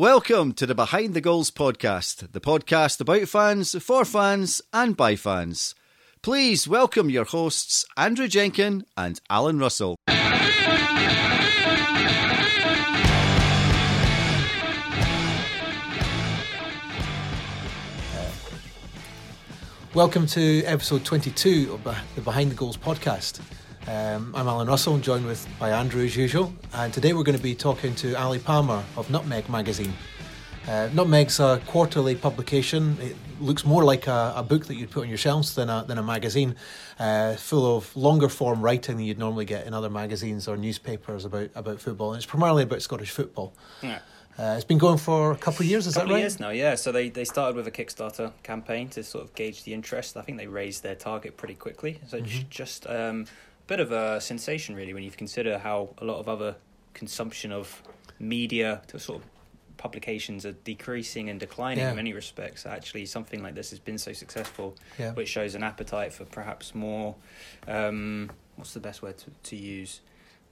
Welcome to the Behind the Goals podcast, the podcast about fans, for fans, and by fans. Please welcome your hosts, Andrew Jenkin and Alan Russell. Welcome to episode 22 of the Behind the Goals podcast. Um, I'm Alan Russell, joined with by Andrew as usual, and today we're going to be talking to Ally Palmer of Nutmeg magazine. Uh, Nutmeg's a quarterly publication. It looks more like a, a, book that you'd put on your shelves than a, than a magazine, uh, full of longer form writing than you'd normally get in other magazines or newspapers about, about football. And it's primarily about Scottish football. Yeah. Uh, it's been going for a couple of years, is that right? years now, yeah. So they, they started with a Kickstarter campaign to sort of gauge the interest. I think they raised their target pretty quickly. So mm-hmm. just um, bit of a sensation, really, when you consider how a lot of other consumption of media to sort of publications are decreasing and declining yeah. in many respects. Actually, something like this has been so successful, yeah. which shows an appetite for perhaps more. Um, what's the best word to, to use?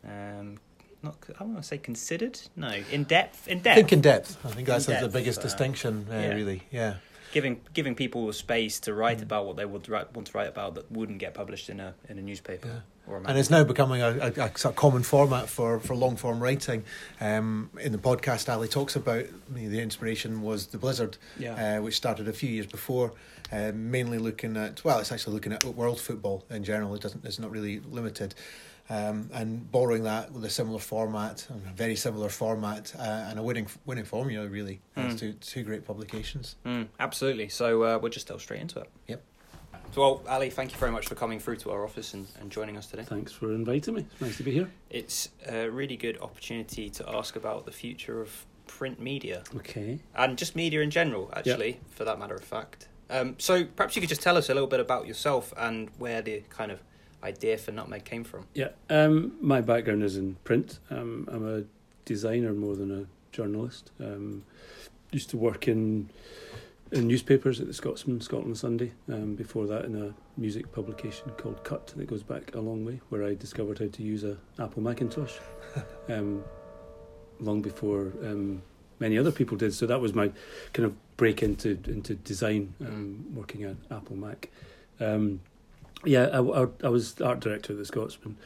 Um, not I want to say considered. No, in depth. In depth. I think in depth. I think that's depth, the biggest uh, distinction. Uh, yeah. Really, yeah. Giving giving people space to write mm. about what they would write, want to write about that wouldn't get published in a in a newspaper. And it's now becoming a, a, a, sort of common format for, for long form writing. Um, in the podcast, Ally talks about the inspiration was the Blizzard, yeah. uh, which started a few years before, uh, mainly looking at well, it's actually looking at world football in general. It doesn't, it's not really limited um, and borrowing that with a similar format, a very similar format, uh, and a winning winning formula. Really, mm. two two great publications. Mm, absolutely. So uh, we'll just delve straight into it. Yep. So, well, Ally, thank you very much for coming through to our office and, and joining us today. Thanks for inviting me. It's nice to be here. It's a really good opportunity to ask about the future of print media. Okay. And just media in general, actually, yep. for that matter of fact. Um, so perhaps you could just tell us a little bit about yourself and where the kind of idea for Nutmeg came from? Yeah, um, my background is in print. Um, I'm a designer more than a journalist. Um, used to work in in newspapers at the Scotsman, Scotland Sunday. Um, before that, in a music publication called Cut that goes back a long way, where I discovered how to use a Apple Macintosh. Um, long before um, many other people did. So that was my kind of break into into design, mm. working at Apple Mac. Um, yeah, I, I, I, was art director at the Scotsman,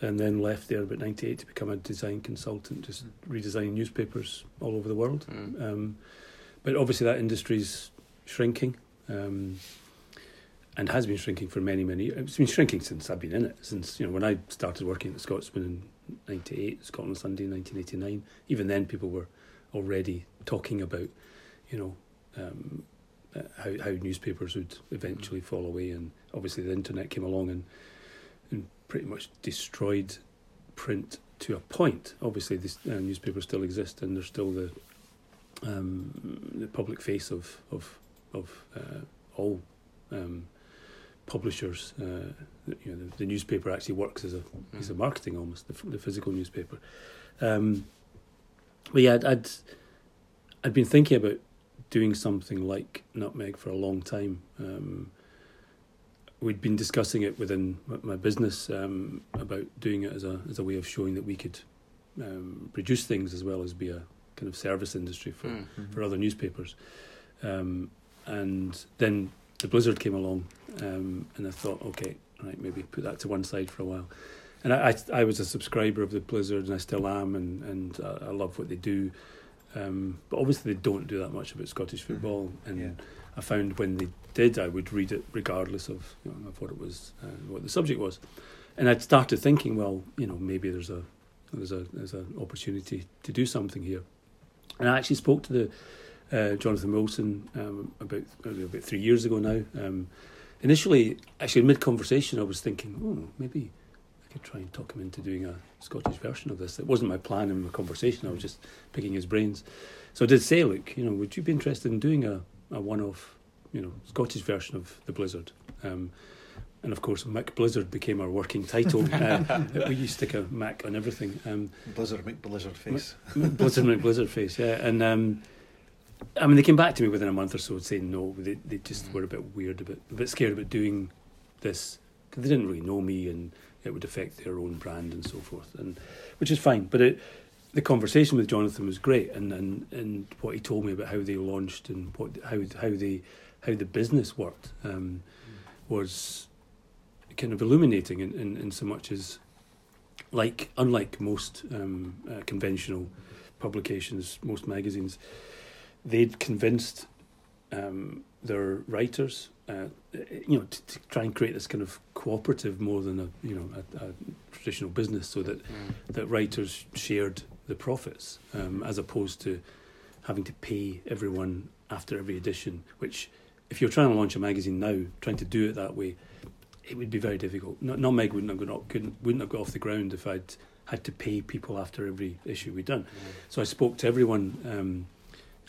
and then left there about '98 to become a design consultant, just redesigning newspapers all over the world. Mm. But obviously, that industry's shrinking, um, and has been shrinking for many, many. It's been shrinking since I've been in it. Since you know when I started working at the Scotsman in '98, Scotland Sunday in 1989. Even then, people were already talking about, you know. Um, uh, how how newspapers would eventually fall away, and obviously the internet came along and and pretty much destroyed print to a point. Obviously, these uh, newspapers still exist, and they're still the um, the public face of of of uh, all um, publishers. Uh, you know, the, the, newspaper actually works as a mm. as a marketing almost the, the physical newspaper. Um, but yeah, I'd, I'd I'd been thinking about doing something like Nutmeg for a long time. Um, we'd been discussing it within my business um, about doing it as a as a way of showing that we could um, produce things as well as be a kind of service industry for mm, mm-hmm. for other newspapers. Um, and then the blizzard came along, um, and I thought, okay, right, maybe put that to one side for a while. And I, I, I was a subscriber of the Blizzard, and I still am, and and uh, I love what they do. Um, but obviously, they don't do that much about Scottish mm-hmm. football, and yeah. I found when they did, I would read it regardless of, you know, of what it was, uh, what the subject was, and I'd started thinking, well, you know, maybe there's a there's a there's an opportunity to do something here, and I actually spoke to the uh, Jonathan Wilson um, about about three years ago now. Um, initially, actually, mid conversation, I was thinking, oh, maybe I could try and talk him into doing a Scottish version of this. It wasn't my plan in the conversation. I was just picking his brains. So I did say, look, you know, would you be interested in doing a, a one-off, you know, Scottish version of the Blizzard? Um, and of course, Mac Blizzard became our working title. uh, we used to stick a Mac on everything. Um, Blizzard Blizzard face. Blizzard Mac Blizzard face, yeah. And um, I mean, they came back to me within a month or so saying no. They they just mm. were a bit weird, a bit a bit scared about doing this because they didn't really know me and it would affect their own brand and so forth, and which is fine. But it, the conversation with Jonathan was great, and, and, and what he told me about how they launched and what how how they how the business worked um, was kind of illuminating in, in, in so much as like unlike most um, uh, conventional publications, most magazines, they'd convinced um, their writers, uh, you know, to, to, try and create this kind of cooperative more than a you know a, a traditional business, so that mm. that writers shared the profits um, as opposed to having to pay everyone after every edition. Which, if you're trying to launch a magazine now, trying to do it that way, it would be very difficult. Not, Nutmeg wouldn't have got couldn't wouldn't have got off the ground if I'd had to pay people after every issue we'd done. Mm. So I spoke to everyone. Um,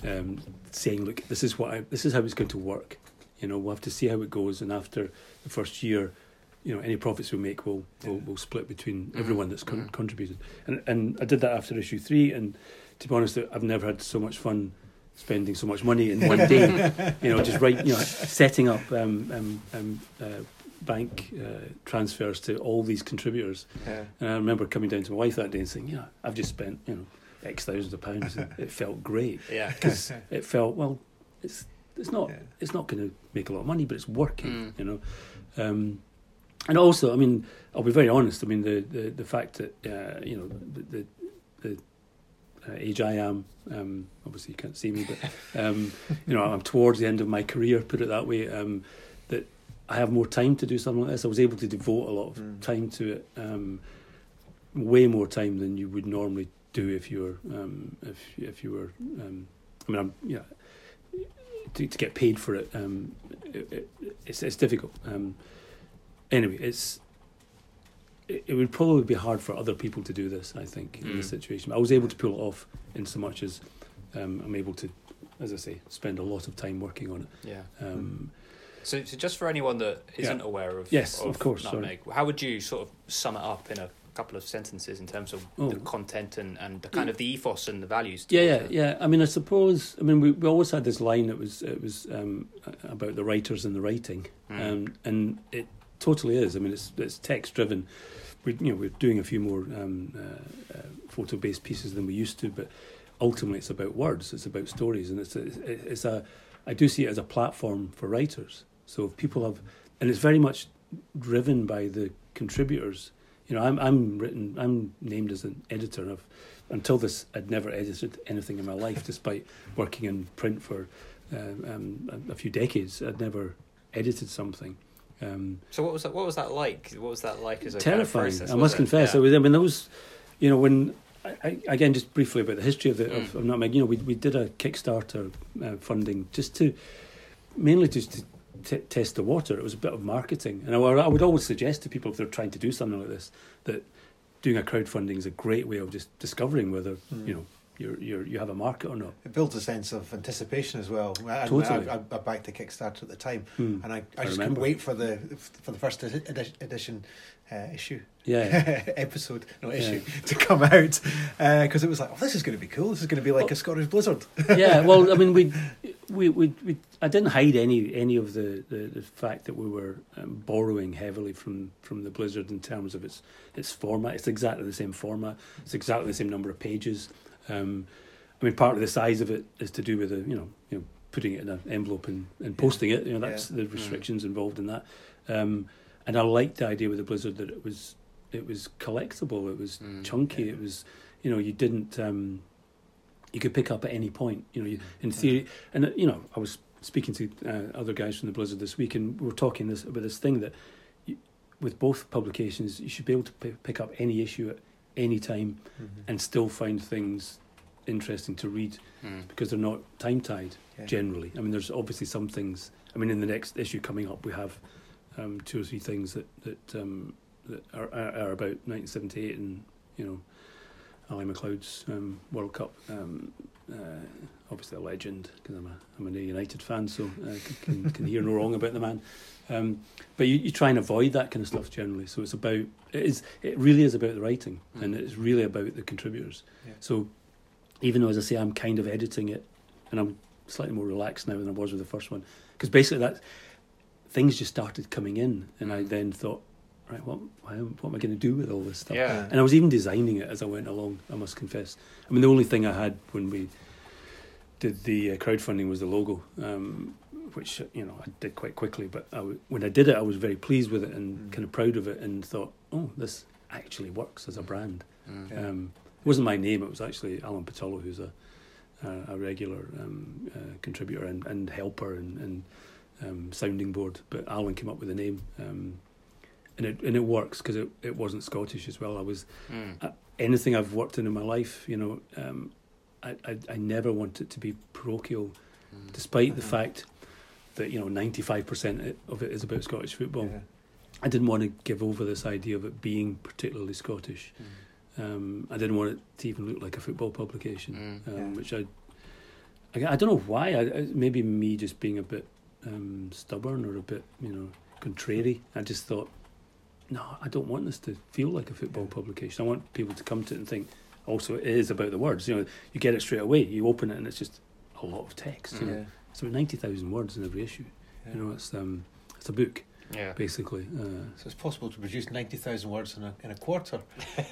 um, saying, "Look, this is what I, this is how it's going to work. You know, we'll have to see how it goes, and after the first year, you know, any profits we make will will yeah. will split between mm-hmm. everyone that's con- mm-hmm. contributed." And and I did that after issue three, and to be honest, I've never had so much fun spending so much money in one day. you know, just right, you know, setting up um, um, um, uh, bank uh, transfers to all these contributors. Yeah. And I remember coming down to my wife that day and saying, "Yeah, I've just spent, you know." X thousands of pounds. and it felt great. Yeah, because it felt well. It's it's not yeah. it's not going to make a lot of money, but it's working. Mm. You know, um, and also, I mean, I'll be very honest. I mean, the the, the fact that uh, you know the the, the uh, age I am. Um, obviously, you can't see me, but um, you know, I'm towards the end of my career. Put it that way. Um, I have more time to do something like this. I was able to devote a lot of mm. time to it. Um, way more time than you would normally do if you were um, if if you were um, I mean I'm yeah to, to get paid for it, um, it, it it's it's difficult. Um, anyway, it's it, it, would probably be hard for other people to do this. I think mm. in this mm. situation, I was able to pull it off in so much as um, I'm able to, as I say, spend a lot of time working on it. Yeah. Um, so, so, just for anyone that isn't yeah. aware of yes, of, of course, Nutmeg, how would you sort of sum it up in a couple of sentences in terms of oh. the content and, and the kind of the ethos and the values. Yeah, yeah, it. yeah. I mean, I suppose. I mean, we, we always had this line that was it was um, about the writers and the writing, mm. um, and it totally is. I mean, it's it's text driven. We you know we're doing a few more um, uh, uh, photo based pieces than we used to, but ultimately it's about words. It's about stories, and it's a, it's a I do see it as a platform for writers. So if people have, and it's very much driven by the contributors you know, I'm I'm written, I'm named as an editor. Of until this, I'd never edited anything in my life, despite working in print for uh, um, a, a, few decades. I'd never edited something. Um, so what was that? What was that like? What was that like as a terrifying? Kind of process, I must it? confess. Yeah. I, was, I mean, those, you know, when I, again, just briefly about the history of the mm. of, of Nutmeg. You know, we we did a Kickstarter uh, funding just to mainly just to t- test the water. It was a bit of marketing, and I, I, would always suggest to people if they're trying to do something like this that doing a crowdfunding is a great way of just discovering whether mm. you know you're, you're, you have a market or not. It builds a sense of anticipation as well. I, totally. I, I, I backed the Kickstarter at the time, mm. and I, I just couldn't wait for the for the first edition uh, issue, yeah, episode, no issue, yeah. to come out because uh, it was like, oh, this is going to be cool. This is going to be like well, a Scottish blizzard. yeah, well, I mean, we, we, we, we, I didn't hide any any of the, the, the fact that we were um, borrowing heavily from from the blizzard in terms of its its format. It's exactly the same format. It's exactly the same number of pages. Um, I mean, part of the size of it is to do with the you know you know putting it in an envelope and, and posting it. You know, that's yeah. the restrictions mm. involved in that. Um, and I liked the idea with the Blizzard that it was it was collectible, it was mm, chunky, yeah. it was you know you didn't um, you could pick up at any point. You know, you, in theory, and uh, you know I was speaking to uh, other guys from the Blizzard this week, and we are talking this about this thing that you, with both publications you should be able to p- pick up any issue at any time mm-hmm. and still find things interesting to read mm. because they're not time tied yeah. generally. I mean, there's obviously some things. I mean, in the next issue coming up, we have um, two or three things that that, um, that are, are, about 1978 and you know Ally MacLeod's um, World Cup. Um, uh, obviously a legend because I'm a I'm a United fan, so uh, can can hear no wrong about the man. Um, but you, you try and avoid that kind of stuff generally. So it's about it is it really is about the writing mm. and it's really about the contributors. Yeah. So even though as I say I'm kind of editing it and I'm slightly more relaxed now than I was with the first one because basically that things just started coming in, and I then thought, right, what, why, what am I going to do with all this stuff? Yeah. And I was even designing it as I went along. I must confess. I mean, the only thing I had when we did the uh, crowdfunding was the logo, um, which you know I did quite quickly. But I w- when I did it, I was very pleased with it and Mm. kind of proud of it, and thought, oh, this actually works as a brand. Mm. Yeah. Um, it wasn't my name; it was actually Alan Pattullo, who's a a, a regular um, uh, contributor and, and helper and, and um, sounding board. But Alan came up with the name, um, and it and it works because it, it wasn't Scottish as well. I was Mm. anything I've worked in in my life, you know, um, I, I I never want it to be parochial, Mm. despite the Mhm. fact that you know ninety five percent of it is about Scottish football. Yeah. I didn't want to give over this idea of it being particularly Scottish. Mm. Um, I didn't want it to even look like a football publication, Mm. um, Yeah. which I, I, I don't know why. I, I, maybe me just being a bit um, stubborn or a bit, you know, contrary. I just thought, no, I don't want this to feel like a football publication. I want people to come to it and think. Also, it is about the words. You know, you get it straight away. You open it and it's just a lot of text. You know, Yeah. it's about ninety thousand words in every issue. Yeah. You know, it's um, it's a book Yeah. basically. Uh, So it's possible to produce ninety thousand words in a in a quarter.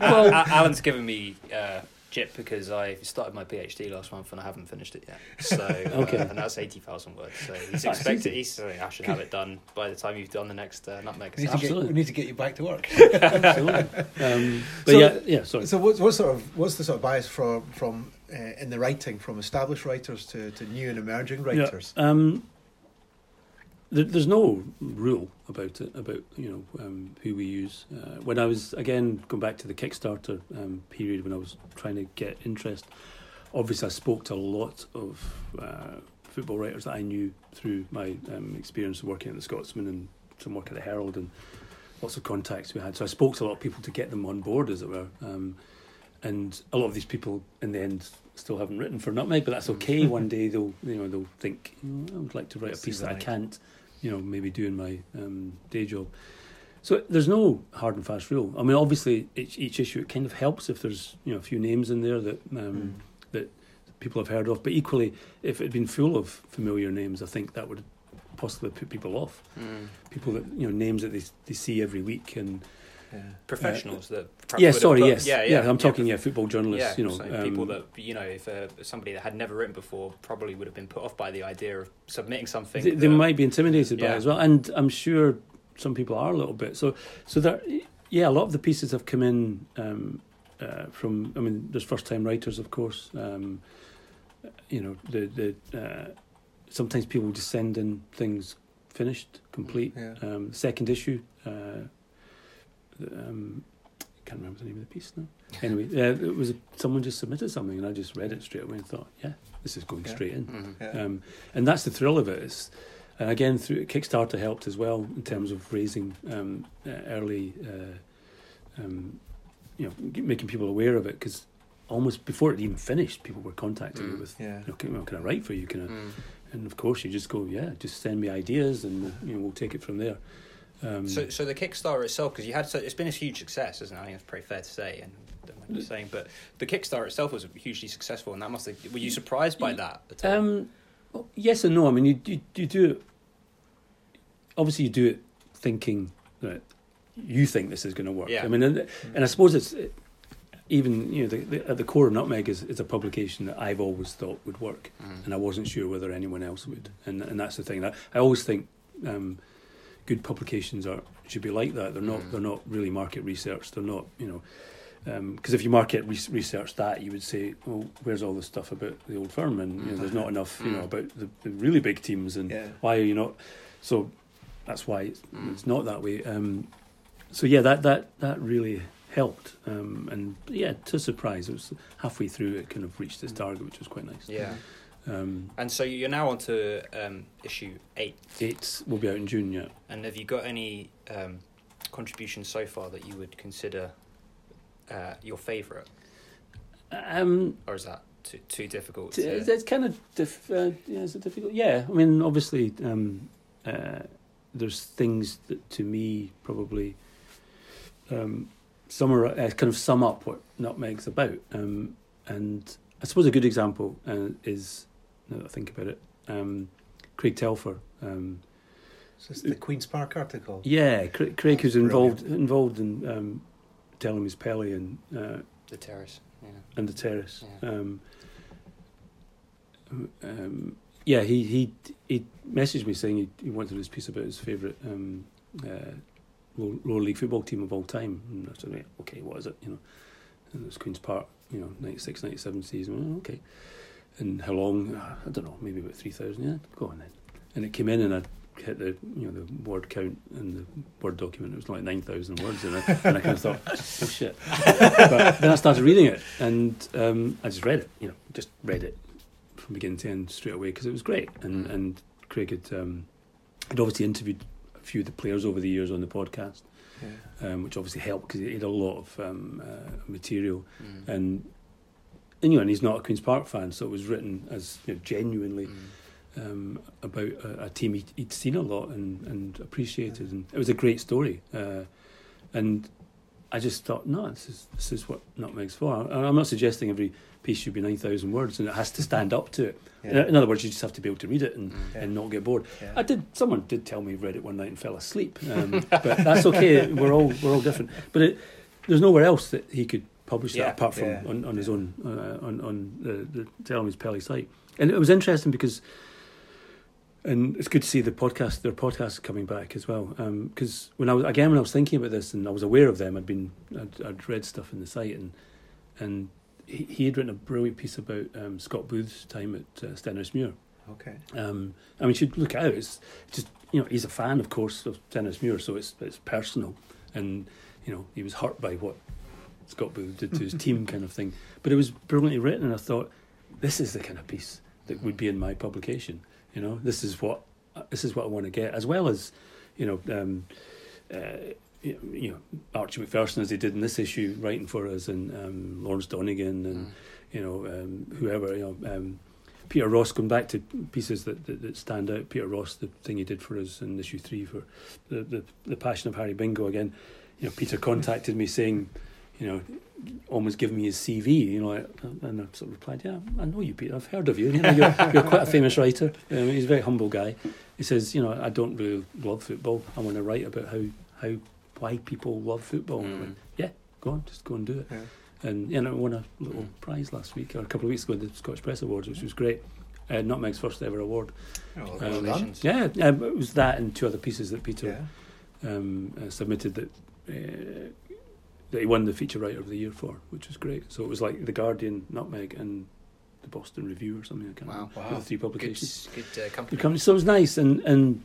well, Alan's given me uh, jip because I started my PhD last month and I haven't finished it yet. So, Okay. uh, and that's eighty thousand words. So he's expected. He's saying I should have it done by the time you've done the next uh, nutmeg. We need, to get, Absolutely. we need to get you back to work. absolutely. Um, but So- yeah, yeah. Sorry. So what, what sort of what's the sort of bias from from uh, in the writing from established writers to, to new and emerging writers? Yeah, um, there, there's no rule about it about you know um, who we use. Uh, when I was again going back to the Kickstarter um, period when I was trying to get interest, obviously I spoke to a lot of uh, football writers that I knew through my um, experience of working at the Scotsman and some work at the Herald and lots of contacts we had. So I spoke to a lot of people to get them on board, as it were. Um, and a lot of these people, in the end, still haven't written for Nutmeg, but that's okay. One day they'll, you know, they'll think, "Mm, I would like to write a piece that I can't, you know, maybe do in my um, day job. So there's no hard and fast rule. I mean, obviously, each, each issue it kind of helps if there's you know a few names in there that um, Mm. people have heard of. But equally, if it had been full of familiar names, I think that would possibly put people off. Mm. People that you know names that they they see every week and Yeah. Professionals that. yeah, sorry, put- yes, Yeah, yeah. yeah I'm talking yeah, football journalists. You know, so people um, that you know, if uh, somebody that had never written before probably would have been put off by the idea of submitting something. they, they might be intimidated by it as well, and I'm sure some people are a little bit. So, so there, yeah, a lot of the pieces have come in um, uh, from. I mean, there's first-time writers, of course. Um, you know, the the uh, sometimes people just send in things finished, complete. Um, second issue. Uh, um, can't remember the name of the piece now. Anyway, uh, it was someone just submitted something, and I just read it straight away and thought, yeah, this is going Yeah. straight in. Mhm. Yeah. Um, and that's the thrill of it. It's, and again, through Kickstarter helped as well in terms of raising um, uh, early, uh, um, you know, making people aware of it because almost before it even finished, people were contacting me Mm. with, yeah. you know, can, well, can I write for you? Can I? Mm. And of course, you just go, yeah, just send me ideas, and you know, we'll take it from there. Um, So, so the Kickstarter itself, because you had, so it's been a huge success, isn't it? I think it's pretty fair to say, and don't mind saying, but the Kickstarter itself was hugely successful, and that must have. Were you surprised by that? Um, well, yes and no. I mean, you, you you do it. Obviously, you do it thinking that you think this is going to work. Yeah. I mean, and, and I suppose it's it, even you know the, the, at the core of Nutmeg is, is a publication that I've always thought would work, Mm. and I wasn't sure whether anyone else would. And and that's the thing. I, I always think. Um, Good publications are should be like that. They're not. Mm. They're not really market research. They're not. You know, because if you market re- research that, you would say, "Well, where's all the stuff about the old firm?" And you know, there's not enough, you know, Mm. about the, the really big teams, and Yeah. why are you not? So that's why it's, Mm. it's not that way. Um, so yeah, that that that really helped, um, and yeah, to surprise, it was halfway through it kind of reached its target, which was quite nice. Yeah, Um, and so you're now on to um, issue eight, it will be out in June. Yeah. and have you got any um, contributions so far that you would consider uh, your favourite, Um, or is that too too difficult? T- to- It's, kind of diff- uh, yeah, is it difficult? Yeah, I mean, obviously, um, uh, there's things that to me probably um, uh, kind of sum up what Nutmeg's about. Um, and I suppose a good example uh, is now that I think about it, um, Craig Telfer. Um, Is this the Queen's Park article? Yeah, Craig, Craig who's Brilliant. involved involved in um, Tell Him He's Pele and uh, The terrace. Yeah. and the terrace. Yeah. Um, um, yeah, he he he messaged me saying he, he wanted this piece about his favourite um, uh, low, lower league football team of all time. And I said, okay, what is it? You know, and it was Queens Park. You know, 96, 97 season. Well, okay, and how long? Uh, I don't know, maybe about three thousand. Yeah, go on then. And it came in, and I hit the you know the word count in the word document. It was like nine thousand words, and I, and I kind of thought, oh shit. but then I started reading it, and um, I just read it. You know, just read it from beginning to end straight away because it was great. And Mm. and Craig had um, had obviously interviewed a few of the players over the years on the podcast, Yeah. um, which obviously helped because he had a lot of um, uh, material. Mm. And and you know, and he's not a Queens Park fan, so it was written as you know, genuinely Mm. um, about a, a team he'd, he'd seen a lot and, and appreciated, and it was a great story. Uh, and I just thought, no, this is this is what Nutmeg's for. I- I'm not suggesting every piece should be nine thousand words and it has to stand up to it. In- Yeah. In other words, you just have to be able to read it and, Mm. Yeah. and not get bored. Yeah. I did. Someone did tell me he read it one night and fell asleep, um, but that's okay. We're all we're all different. But it, there's nowhere else that he could publish Yeah, that apart from yeah, on, on his yeah. own uh, on on the the Tell Him He's Pele site. And it was interesting because, and it's good to see the podcast their podcast coming back as well. Because when I was again when I was thinking about this and I was aware of them, I'd been I'd, I'd read stuff in the site and and he, he had written a brilliant piece about um, Scott Booth's time at uh, Stenhousemuir. Okay. Um, I mean, you should look it out. It's just you know he's a fan, of course, of Stenhousemuir, so it's it's personal, and you know he was hurt by what Scott Booth did to his team, kind of thing. But it was brilliantly written, and I thought this is the kind of piece that would be in my publication. You know, this is what this is what I want to get, as well as you know. Um, uh, you know Archie Macpherson as he did in this issue, writing for us, and um, Lawrence Donegan, and Mm. you know um, whoever you know um, Peter Ross going back to pieces that, that, that stand out. Peter Ross, the thing he did for us in issue three for the, the the Passion of Harry Bingo again. You know, Peter contacted me saying, you know, almost giving me his CV. You know, and I sort of replied, "Yeah, I know you, Peter. I've heard of you. You know, you're, you're quite a famous writer. Um, he's a very humble guy." He says, "You know, I don't really love football. I want to write about how how why people love football." And I went, Mm. "Yeah, go on, just go and do it." Yeah. And you know, won a little prize last week or a couple of weeks ago at the Scottish Press Awards, which was great. Uh, Nutmeg's first ever award. Oh, Um. Yeah, um, it was that and two other pieces that Peter Yeah. um, uh, submitted that uh, that he won the feature writer of the year for, which was great. So it was like the Guardian, Nutmeg, and the Boston Review or something. I can't Wow. remember. Wow. The three publications. good uh, The company. company. So it was nice, and and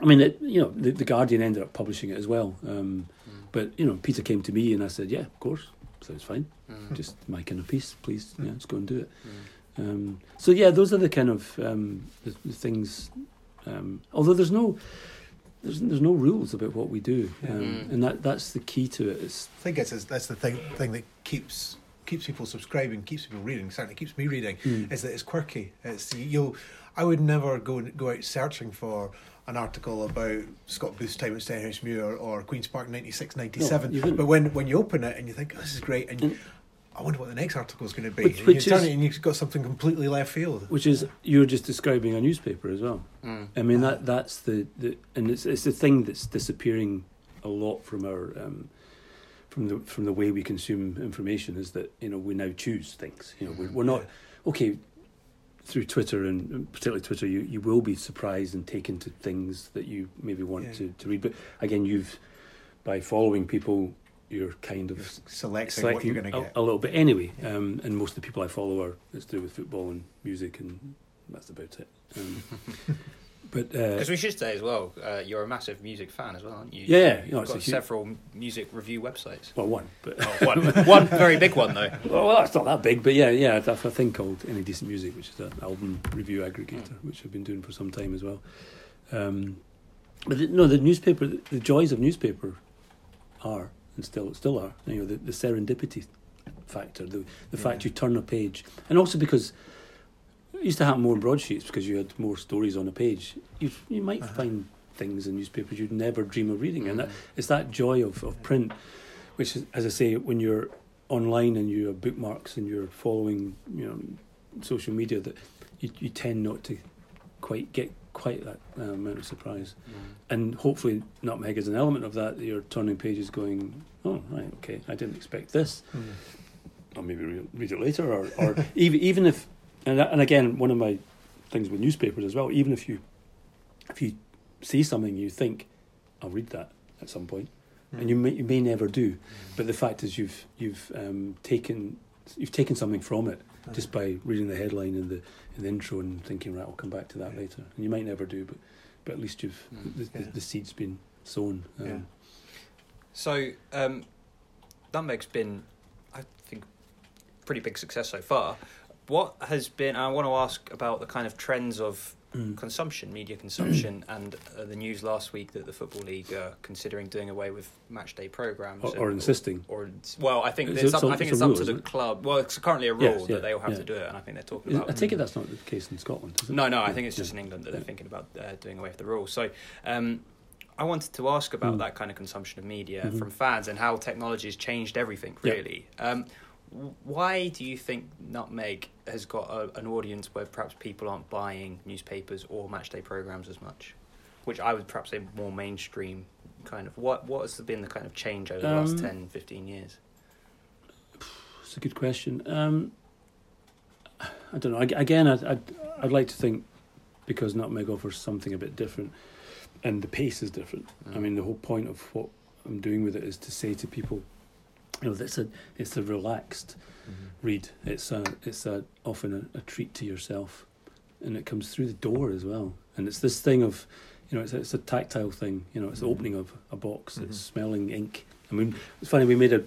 I mean, it, you know, the, the Guardian ended up publishing it as well. Um, Mm. but you know, Peter came to me and I said, "Yeah, of course, sounds fine. Mm. Just my kind of piece, please. Yeah, let's go and do it." Mm. Um, so yeah, those are the kind of um, the, the things. Um, although there's no there's there's no rules about what we do, Yeah. um, Mm. and that that's the key to it. It's, I think it's that's the thing thing that keeps keeps people subscribing, keeps people reading. Certainly keeps me reading. Mm. Is that it's quirky. It's you'll. I would never go go out searching for an article about Scott Booth's time at Stenhousemuir or Queens Park 96, 97. No, but when when you open it and you think oh, this is great, and And- I wonder what the next article is going to be, Which- which you turn is- it and you've got something completely left field. which is you're just describing a newspaper as well. Mm. I mean that that's the, the and it's it's the thing that's disappearing a lot from our um, from the from the way we consume information is that you know we now choose things. You know we're, we're not okay through Twitter and and particularly Twitter. You you will be surprised and taken to things that you maybe want Yeah. to, to read. But again, you've by following people, you're kind of You're selecting, what you're going to a, get. a little bit anyway. Yeah. Um, and most of the people I follow are it's to do with football and music, and that's about it. Um, but uh, Because we should say as well, uh, you're a massive music fan as well, aren't you? Yeah, You've no, it's got several m- music review websites. well, one, but Oh, one, one very big one though. well, well, that's not that big. But yeah, yeah, I have a thing called Any Decent Music, which is an album review aggregator, which I've been doing for some time as well. Um, but the, no, the newspaper, the, the joys of newspaper are and still still are. You know, the, the serendipity factor, the the fact Yeah. you turn a page, and also because it used to happen more in broadsheets because you had more stories on a page. You you might Uh-huh. find things in newspapers you'd never dream of reading, and that Mm. it's that joy of, of print, which is, as I say, when you're online and you have bookmarks and you're following, you know, social media, that you, you tend not to quite get quite that uh, amount of surprise. And hopefully, Nutmeg is an element of that. that You're turning pages, going, "Oh, right, okay, I didn't expect this." I'll maybe re- read it later, or, or even even if, and and again, one of my things with newspapers as well. Even if you if you see something, you think, "I'll read that at some point," and you may you may never do. But the fact is, you've you've um, taken you've taken something from it just by reading the headline and the, and the intro and thinking, right, I'll come back to that later. And you might never do, but but at least you've Mm. the, the, Yeah. the seed's been sown. Um, Yeah. So, um, Nutmeg's been, I think, pretty big success so far. What has been? I want to ask about the kind of trends of mm. consumption, media consumption, and uh, the news last week that the football league are considering doing away with match day programs, Or, or insisting. Or, well, I think It's up, I think it's rule, up to the it? club. Well, it's currently a rule Yes, yeah, that they will have yeah. to do it, and I think they're talking Is- about. I take it that's not the case in Scotland. Is it? No, no, I think it's just yeah. in England that they're Yeah. thinking about uh, doing away with the rule. So, um, I wanted to ask about Mm. that kind of consumption of media Mhm. from fans and how technology has changed everything. Yeah. Really, um, why do you think Nutmeg has got a, an audience where perhaps people aren't buying newspapers or matchday programs as much? Which I would perhaps say more mainstream kind of. What what has been the kind of change over the last Um, 10, 15 years? It's a good question. Um, I don't know. Ag- Again, I'd, I'd, I'd like to think because Nutmeg offers something a bit different and the pace is different. I mean, the whole point of what I'm doing with it is to say to people, you know, it's a, it's a relaxed read. It's a, it's a, often a, a treat to yourself and it comes through the door as well. And it's this thing of, you know, it's a, it's a tactile thing. You know, it's the opening of a box. It's Mhm. smelling ink. I mean, it's funny. We made a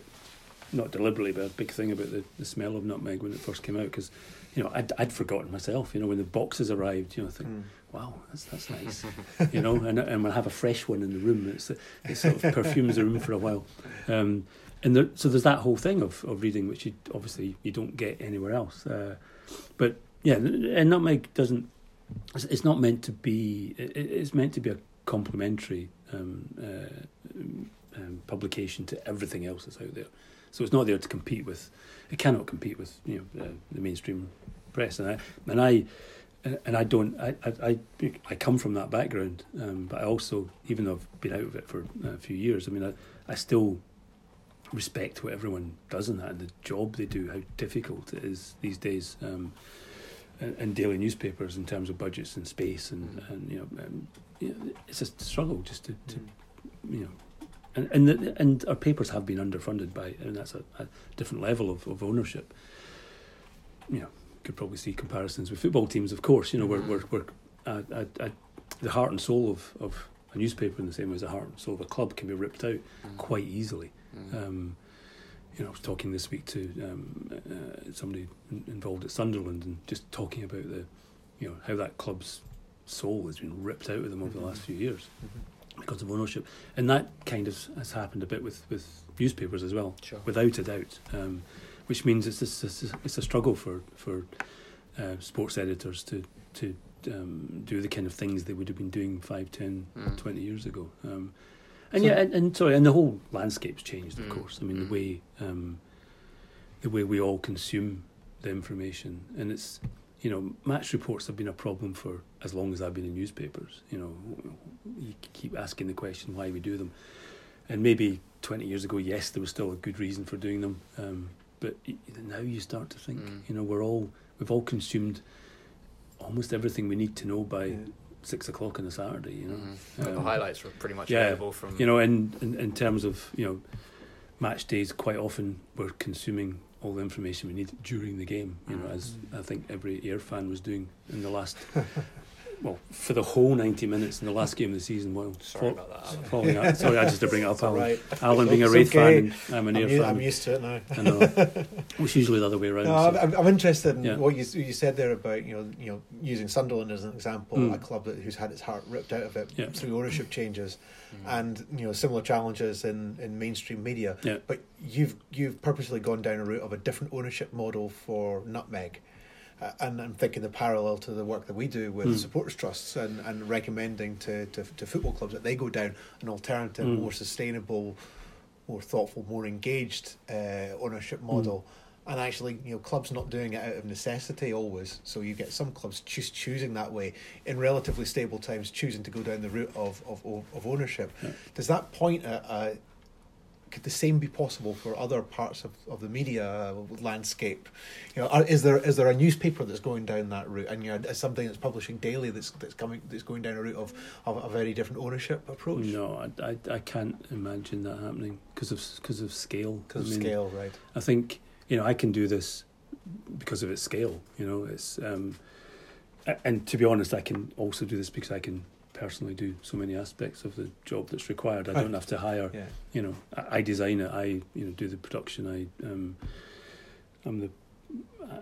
not deliberately, but a big thing about the, the smell of nutmeg when it first came out because, you know, I'd, I'd forgotten myself. You know, when the boxes arrived, you know, I think, Mm. wow, that's that's nice. you know, and and we'll have a fresh one in the room. It's it sort of perfumes the room for a while. Um, and there, so there's that whole thing of, of reading, which you obviously you don't get anywhere else. Uh, but yeah, and nutmeg doesn't. It's, not meant to be. It, it's meant to be a complementary um, uh, um, publication to everything else that's out there. So it's not there to compete with. It cannot compete with you know uh, the mainstream press, and I and I and I don't. I I I, I come from that background, um, but I also, even though I've been out of it for a few years, I mean, I, I still respect what everyone does in that and the job they do. How difficult it is these days. Um, and, and daily newspapers in terms of budgets and space and, and you know, um, you know it's a struggle just to, to you know and and, the, and our papers have been underfunded by and that's a, a different level of, of ownership you know could probably see comparisons with football teams of course you know we're, we're, we're uh, uh, uh, the heart and soul of, of a newspaper in the same way as the heart and soul of a club can be ripped out quite easily um, you know, I was talking this week to um, uh, somebody involved at Sunderland and just talking about the, you know, how that club's soul has been ripped out of them over the last few years because of ownership, and that kind of has happened a bit with, with newspapers as well, Sure. without a doubt. Um, which means it's just, it's, a struggle for for uh, sports editors to to um, do the kind of things they would have been doing five, ten, Mm. 20 years ago. Um, and So- yeah, and, and sorry, and the whole landscape's changed, of Mm. course. I mean, Mm. the way um, the way we all consume the information, and it's you know, match reports have been a problem for as long as I've been in newspapers. You know, you keep asking the question why we do them, and maybe twenty years ago, yes, there was still a good reason for doing them, um, but now you start to think, Mm. you know, we're all we've all consumed almost everything we need to know by Yeah. Six o'clock on a Saturday. You know, Mhm. the Um, highlights were pretty much yeah, available from you know, and in, in terms of you know, match days, quite often we're consuming all the information we need during the game. You know, as I think every Ayr fan was doing in the last, well, for the whole ninety minutes in the last game of the season. Well, Sorry about that. Alan. following up. Sorry, I just to bring it up, Alan. right. Alan being a Raith okay. fan, and I'm an Ayr fan. I'm used to it now. I know. It's usually the other way around. No, so- I'm, I'm interested in Yeah. what you you said there about you know you know using Sunderland as an example, Mm. a club that, who's had its heart ripped out of it Yeah. through ownership changes, Mm. and you know similar challenges in, in mainstream media. Yeah. But you've you've purposely gone down a route of a different ownership model for Nutmeg. Uh, and I'm thinking the parallel to the work that we do with Mm. supporters trusts and, and recommending to, to, to football clubs that they go down an alternative, Mm. more sustainable, more thoughtful, more engaged uh, ownership model. and actually, you know, clubs not doing it out of necessity always. So you get some clubs just choosing that way in relatively stable times, choosing to go down the route of of, of ownership. Yeah. Does that point at? Could the same be possible for other parts of, of the media uh, landscape? You know, are, is there is there a newspaper that's going down that route, and you know, is something that's publishing daily that's that's coming that's going down a route of, of a very different ownership approach? No, I, I, I can't imagine that happening because of because of scale. because I of mean, scale, right? I think you know I can do this because of its scale. You know, it's um, and to be honest, I can also do this because I can personally do so many aspects of the job that's required. I don't have to hire. Yeah, You know, I, I design it. I you know do the production. I um, I'm the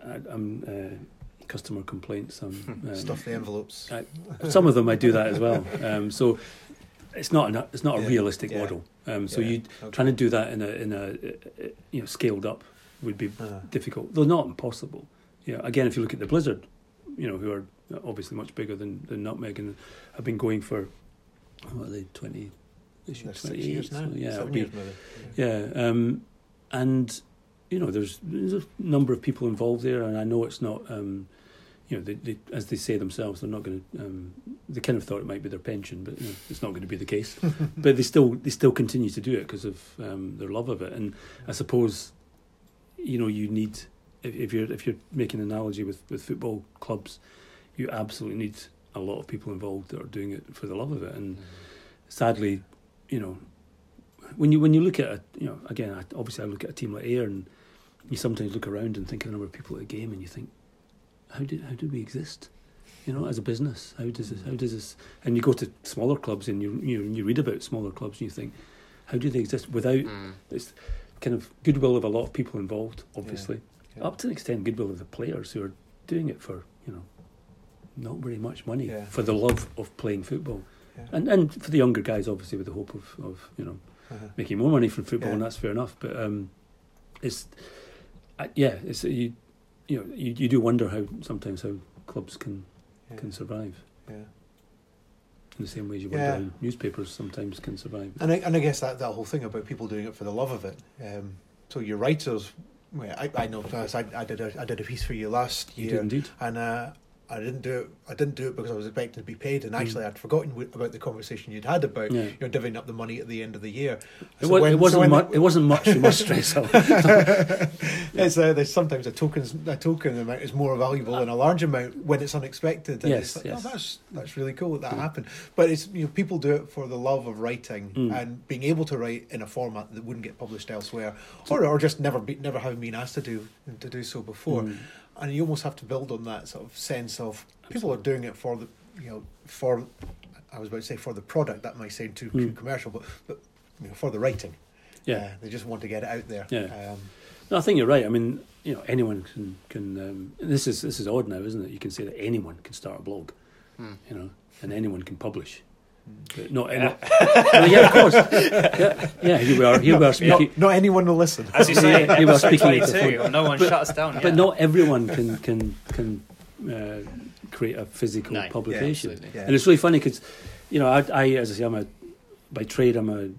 I, I'm uh, customer complaints. I'm um, stuff the envelopes. I- some of them I do that as well. Um, so it's not an, it's not a Yeah, realistic yeah. model. Um, so you okay. trying to do that in a in a you know scaled up would be Uh, difficult, though not impossible. Yeah. Again, if you look at the Blizzard, you know, who are obviously much bigger than, than Nutmeg and I've been going for what are they twenty? They should they're six 28, years now. so yeah, be- years maybe. yeah, um, and you know, there's there's a number of people involved there, and I know it's not, um, you know, they, they, as they say themselves, they're not going to. Um, they kind of thought it might be their pension, but you know, it's not going to be the case. but they still they still continue to do it because of um, their love of it, and I suppose, you know, you need if, if you're if you're making an analogy with with football clubs, you absolutely need a lot of people involved that are doing it for the love of it, and sadly, you know, when you when you look at a, you know again, I, obviously I look at a team like Ayr, and you sometimes look around and think of the number of people at a game, and you think, how did how do we exist? You know, as a business, how does this? How does this? And you go to smaller clubs and you you you read about smaller clubs and you think, how do they exist without Mm. this kind of goodwill of a lot of people involved? Obviously, Yeah. up to an extent, goodwill of the players who are doing it for you know, not very much money Yeah. for the love of playing football, Yeah. and and for the younger guys, obviously, with the hope of of you know Uh-huh. making more money from football, Yeah. and that's fair enough. But um, it's uh, yeah, it's you you know you, you do wonder how sometimes how clubs can can survive Yeah. in the same way as you wonder how newspapers sometimes can survive. And I, and I guess that, that whole thing about people doing it for the love of it. Um, so your writers, well, I, I know I, I did a, I did a piece for you last You year, do indeed. and uh, I didn't do it. I didn't do it because I was expecting to be paid, and actually I'd forgotten w- about the conversation you'd had about Mm. Yeah. you know divvying up the money at the end of the year. It, So wa- when- it wasn't so much. It wasn't much. You must stress out. it's, uh, there's sometimes a tokens a token amount is more valuable than a large amount when it's unexpected. And Yes, it's like, yes. oh, that's that's really cool that, that Mm. happened. But it's you know people do it for the love of writing Mm. and being able to write in a format that wouldn't get published elsewhere, or or just never be never having been asked to do to do so before. Mm. And you almost have to build on that sort of sense of people are doing it for the you know for I was about to say for the product that might sound too, too Mm. commercial, but but you know, for the writing. Yeah. Uh, they just want to get it out there. Yeah. Um, No, I think you're right. I mean, you know, anyone can can. Um, this is this is odd now, isn't it? You can say that anyone can start a blog, Hmm. you know, and anyone can publish. But not, not well, yeah, of course. Yeah, yeah, here we are. Here we are speaking. not, not anyone will listen. As you say, Yeah, you were speaking at the 22, phone. no one But- shut us down yet. But not everyone can can can uh, create a physical No, publication. absolutely. Yeah. And it's really funny because, you know, I, I, as I say, I'm a by trade, I'm a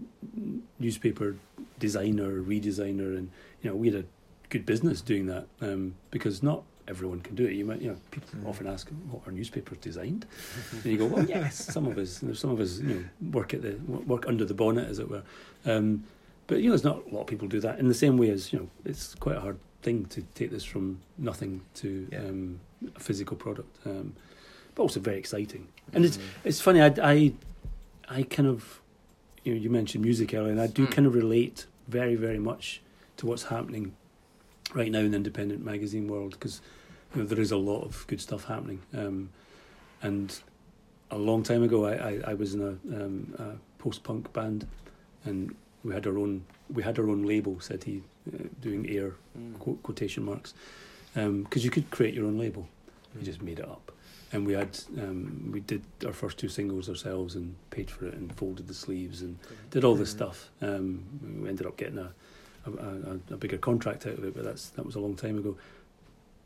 newspaper designer, redesigner, and you know, we had a good business doing that um, because not everyone can do it. You might, you know, people Mm. often ask, "What are newspapers designed?" and you go, "Well, yes, some of us, some of us, you know, work at the work under the bonnet, as it were." Um, but you know, there's not a lot of people do that in the same way as you know, it's quite a hard thing to take this from nothing to Yeah. um, a physical product, um, but also very exciting. And it's Mm. it's funny. I, I I kind of you know you mentioned music earlier, and I do Mm. kind of relate very very much to what's happening right now in the independent magazine world because you know there is a lot of good stuff happening. Um, and a long time ago, I, I, I was in a, um, a post punk band, and we had our own we had our own label. Said he, uh, doing air Mm. quote, quotation marks, because you could create your own label. You just made it up, and we had um, we did our first two singles ourselves and paid for it and folded the sleeves and did all this Mhm. stuff. Um, we ended up getting a a, a a bigger contract out of it, but that's that was a long time ago.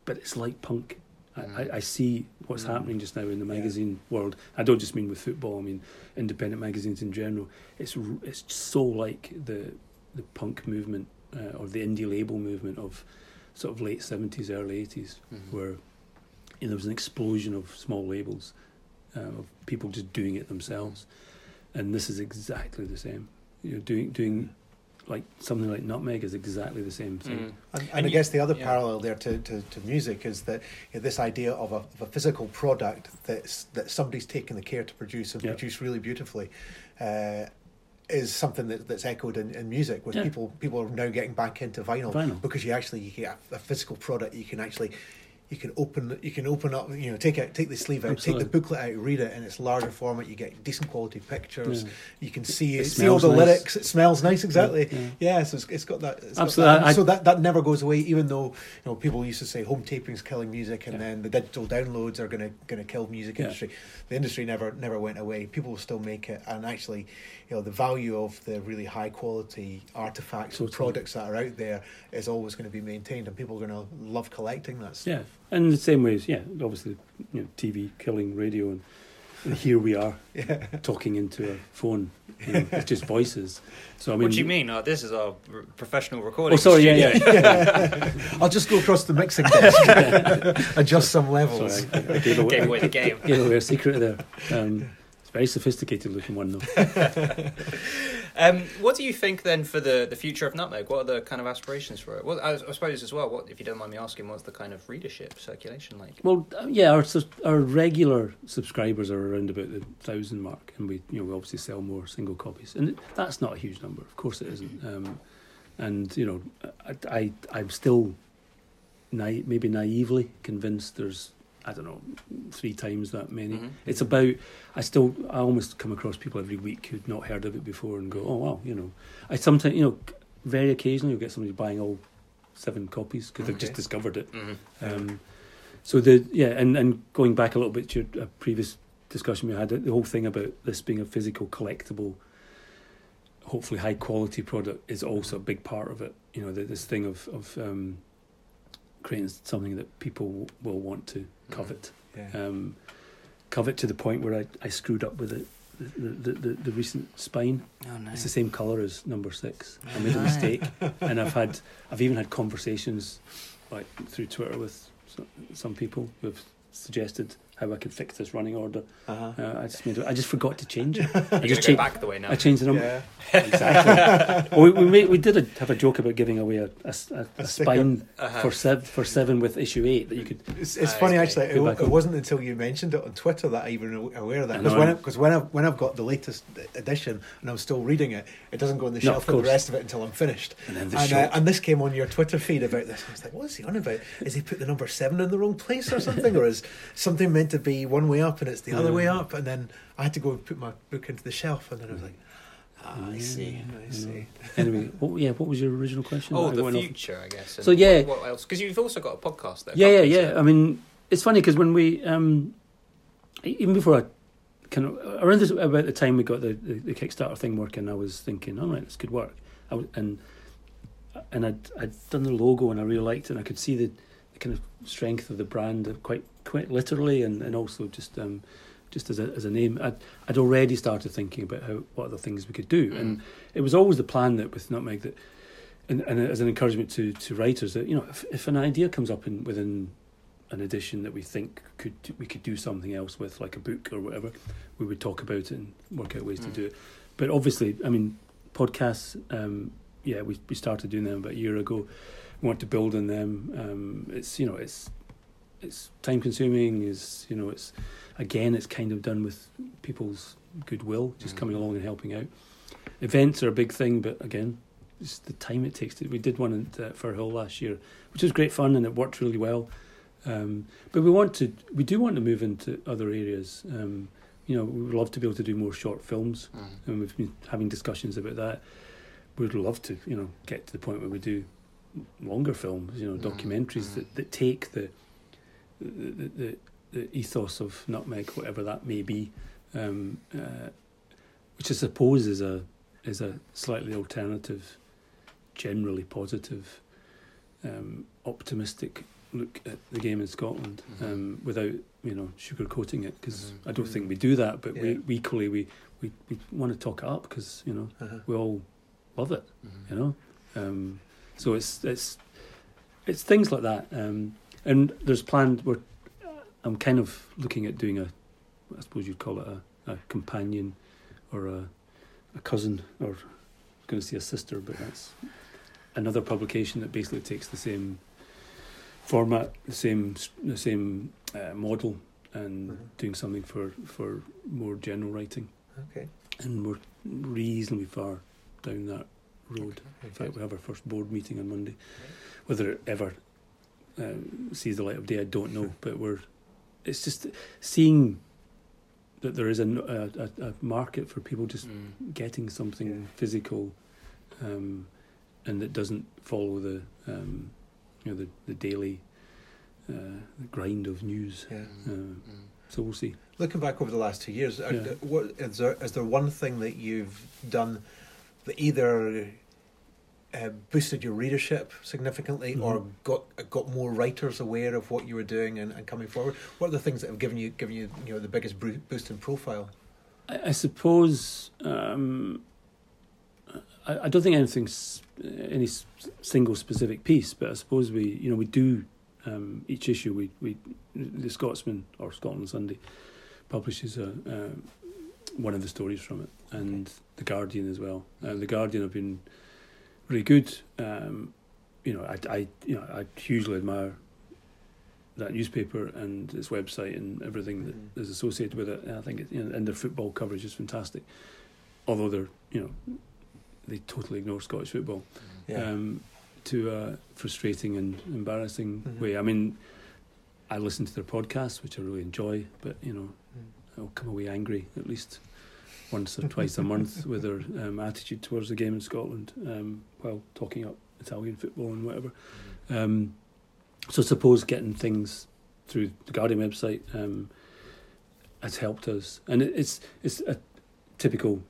But it's like punk. I, Mm. I, I see what's Mm. happening just now in the Yeah. magazine world. I don't just mean with football. I mean independent magazines in general. It's it's so like the the punk movement uh, or the indie label movement of sort of late seventies, early 80s Mhm. where you know, there was an explosion of small labels um, of people just doing it themselves, and this is exactly the same. You know, doing doing like something like Nutmeg is exactly the same thing. Mm. And, and, And I you- guess the other yeah. parallel there to, to, to music is that you know, this idea of a, of a physical product that's that somebody's taken the care to produce and Yeah. produce really beautifully. Uh, is something that, that's echoed in, in music, with Yeah. people people are now getting back into vinyl, Vinyl. because you actually you get a, a physical product you can actually you can open you can open up you know take it take the sleeve out Absolutely. take the booklet out read it in its larger format you get decent quality pictures Yeah. you can see It see all the nice. lyrics it smells nice exactly Yeah. yeah, so it's, it's got that. It's got Absolutely, that. I- so that that never goes away, even though you know people used to say home taping's killing music, and Yeah. then the digital downloads are gonna gonna kill music Yeah. industry. The industry never never went away. People will still make it, and actually, you know, the value of the really high quality artifacts and Totally. products that are out there is always going to be maintained, and people are going to love collecting that. Stuff. Yeah, and in the same ways, yeah, obviously, you know, TV killing radio, and, and here we are Yeah. talking into a phone. You know, it's just voices. So I mean, what do you mean? Oh, this is our professional recording. Oh, sorry, yeah, studio. yeah. I'll just go across the mixing desk, adjust some levels. Sorry, I, I gave away, Gave away the game. gave away a secret there. Um, it's a very sophisticated looking one though. Um, what do you think then for the, the future of Nutmeg? What are the kind of aspirations for it? Well, I, I suppose as well. What if you don't mind me asking? What's the kind of readership circulation like? Well, uh, yeah, our our regular subscribers are around about the thousand mark, and we you know we obviously sell more single copies, and that's not a huge number. Of course, it isn't. Um, and you know, I, I I'm still na- maybe naively convinced there's I don't know three times that many. Mhm. It's about I still I almost come across people every week who'd not heard of it before and go, oh wow, you know. I sometimes you know very occasionally you'll get somebody buying all seven copies because they've just discovered it. Mhm. Um, so the yeah, and, and going back a little bit to your uh, previous discussion we had, the whole thing about this being a physical collectible, hopefully high quality product is also a big part of it. You know, the, this thing of of um, creating something that people will want to covet, Yeah. um, covet to the point where I, I screwed up with it. The, the, the, the recent spine Oh no. it's the same colour as number six. I made a mistake, and I've had, I've even had conversations, like through Twitter with some, some people who have suggested how I could fix this running order. Uh-huh. Uh, I just made, it, I just forgot to change it. I just changed, back the way now. I changed the number. Yeah. Exactly. well, we we, made, we did a, have a joke about giving away a sticker. spine Uh-huh. for seven for seven with issue eight that you could. It's, it's Ah, funny okay. actually. It, it wasn't until you mentioned it on Twitter that I even aware of that. Because when because when I've when I've got the latest edition and I'm still reading it, it doesn't go on the No, shelf with the rest of it until I'm finished. And And, uh, and this came on your Twitter feed about this. I was like, what's he on about? Is he put the number seven in the wrong place or something, or is something meant to be one way up and it's the other way up? And then I had to go and put my book into the shelf, and then I was like, ah, I see, I I see. Anyway, what, yeah, what was your original question? Oh, I the went off- future, I guess. So, yeah. What, what else? Because you've also got a podcast there. Yeah, yeah, can't you? yeah. I mean, it's funny because when we, um, even before I kind of around this about the time we got the, the, the Kickstarter thing working, I was thinking, all right, this could work. I was, and and I'd I'd done the logo and I really liked it. and I could see the, the kind of strength of the brand uh, quite quite literally, and, and also just um, just as a as a name. I'd I'd already started thinking about how what other things we could do, and it was always the plan that with Nutmeg that. And, and as an encouragement to, to writers that you know if, if an idea comes up in within an edition that we think could we could do something else with, like a book or whatever, we would talk about it and work out ways to Mm. do it. But obviously, I mean, podcasts. Um, yeah, we we started doing them about a year ago. We want to build on them. Um, it's you know it's it's time consuming. Is you know it's again it's kind of done with people's goodwill, just Mm. coming along and helping out. Events are a big thing, but again, it's the time it takes to. We did one at uh, Firhill last year, which was great fun and it worked really well. Um, but we want to, we do want to move into other areas. Um, you know, we would love to be able to do more short films, Mm. and we've been having discussions about that. We'd love to, you know, get to the point where we do longer films, you know, Mm, documentaries mm. that, that take the the, the the ethos of Nutmeg, whatever that may be, um, uh, which I suppose is a is a slightly alternative, generally positive, um, optimistic look at the game in Scotland Mhm. um, without you know sugarcoating it because Mhm. I don't think we do that, but Yeah. we, we equally we, we, we want to talk it up because you know Uh-huh. we all love it, Mhm. you know. Um, so it's it's it's things like that. Um, and there's planned. We're, I'm kind of looking at doing a, I suppose you'd call it a, a companion, or a, a cousin, or going to see a sister, but that's another publication that basically takes the same format, the same the same uh, model, and Mhm. doing something for for more general writing. Okay. And we're reasonably far down that road. In fact, good. we have our first board meeting on Monday. Whether it ever um, sees the light of day, I don't know. but we're, it's just seeing that there is a a market for people just Mm. getting something Yeah. physical, um, and that doesn't follow the, um, you know, the the daily uh, grind of news. Yeah. Uh, Mm. so we'll see. Looking back over the last two years, are- Yeah. what, is there is there one thing that you've done that either uh, boosted your readership significantly or Mhm. got got more writers aware of what you were doing and, and coming forward? What are the things that have given you given you you know the biggest boost in profile? I, I suppose um, I, I don't think anything's any single specific piece, but I suppose we you know we do um, each issue we we the Scotsman or Scotland Sunday publishes a, um one of the stories from it, and the Guardian as well. Uh, the Guardian have been really good. Um, you know, I, I you know I hugely admire that newspaper and its website and everything that Mhm. is associated with it. And I think it, you know, and their football coverage is fantastic. Although they're you know they totally ignore Scottish football um, to a frustrating and embarrassing Mhm. way. I mean, I listen to their podcasts, which I really enjoy, but you know, Mm. I'll come away angry at least once or twice a month with their um, attitude towards the game in Scotland um, while talking up Italian football and whatever. Um, so I suppose getting things through the Guardian website um, has helped us, and it, it's it's a typical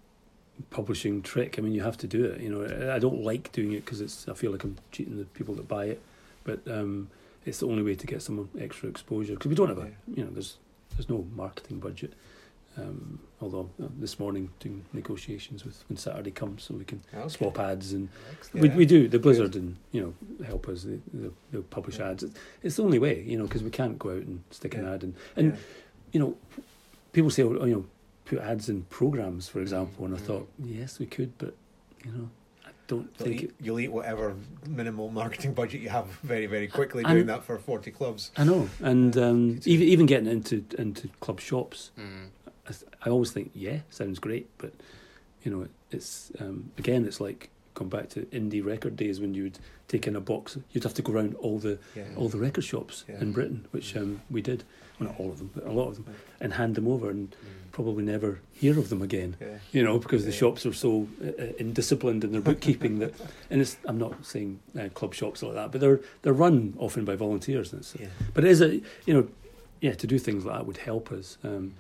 publishing trick. I mean, you have to do it. You know, I don't like doing it because it's I feel like I'm cheating the people that buy it, but um, it's the only way to get some extra exposure because we don't have a you know there's there's no marketing budget. Um, although uh, this morning doing negotiations with when Saturday comes so we can Okay. swap ads and Yeah. we, we do the Blizzard and you know help us they, they'll, they'll publish ads It's- it's the only way you know because we can't go out and stick an ad and and Yeah. you know people say oh, you know put ads in programs for example and I Mm. thought yes we could but you know I don't You'll think eat, it, you'll eat whatever minimal marketing budget you have very, very quickly And- doing that for 40 clubs. I know and um, even even getting into into club shops Mm. I, I always think yeah sounds great but you know it, it's um, again it's like going back to indie record days when you would take in a box you'd have to go around all the Yeah. all the record shops Yeah. in Britain, which um, we did. Well, not all of them, but a lot of them, and hand them over, and probably never hear of them again. Yeah. You know, because the shops are so uh, uh, indisciplined in their bookkeeping that, and it's. I'm not saying uh, club shops are like that, but they're they're run often by volunteers. And Yeah. But it is a you know, yeah, to do things like that would help us. Um,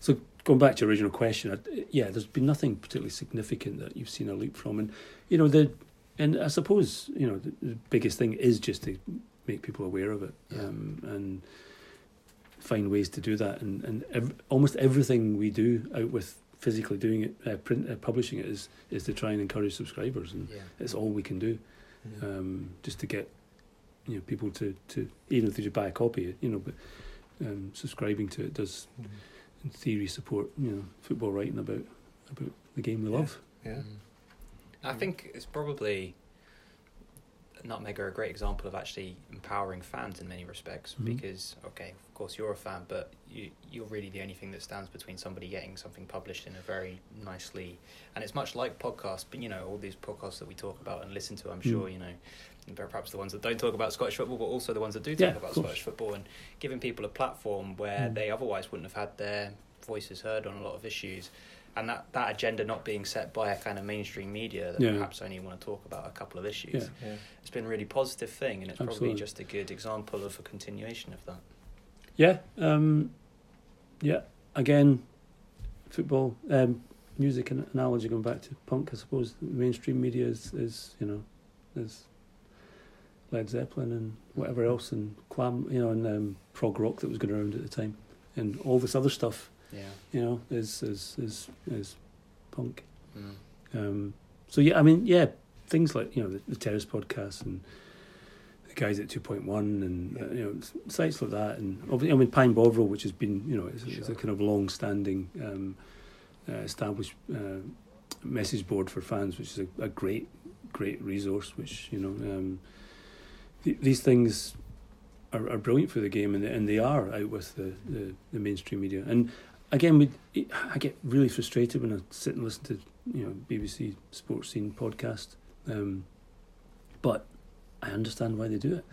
so going back to your original question, I, yeah, there's been nothing particularly significant that you've seen a leap from, and you know the, and I suppose you know the, the biggest thing is just to make people aware of it, Yeah. um, and find ways to do that, and and ev- almost everything we do out with physically doing it, uh, print, uh, publishing it is is to try and encourage subscribers, and Yeah. it's all we can do, Yeah. um, just to get you know people to to even if they just buy a copy, you know, but um, subscribing to it does Mhm. In theory support you know football writing about about the game we Yeah. love. Yeah. Mm. I think it's probably Nutmeg are a great example of actually empowering fans in many respects Mhm. because okay, of course you're a fan, but you you're really the only thing that stands between somebody getting something published in a very nicely and it's much like podcasts, but you know all these podcasts that we talk about and listen to. I'm Mm. sure you know perhaps the ones that don't talk about Scottish football, but also the ones that do talk Yeah, about. Scottish football and giving people a platform where Mm. they otherwise wouldn't have had their voices heard on a lot of issues and that, that agenda not being set by a kind of mainstream media that Yeah. perhaps only want to talk about a couple of issues. Yeah. Yeah. It's been a really positive thing, and it's probably just a good example of a continuation of that. Yeah, um, yeah. Again, football, um, music, and analogy going back to punk. I suppose mainstream media is, is you know, is Led Zeppelin and whatever else, and clam, you know, and um, prog rock that was going around at the time, and all this other stuff, Yeah. you know, is is is is punk. Mm. Um, so yeah, I mean, yeah, things like you know the, the Terrace podcast and the guys at two point one, and uh, you know sites like that, and obviously, I mean Pie and Bovril, which has been you know it's, it's a kind of long standing um, uh, established uh, message board for fans, which is a, a great great resource. Which you know um, th- these things are, are brilliant for the game, and they, and they are out with the, the, the mainstream media. And again, we I get really frustrated when I sit and listen to you know BBC Sports Scene podcast, um, but I understand why they do it.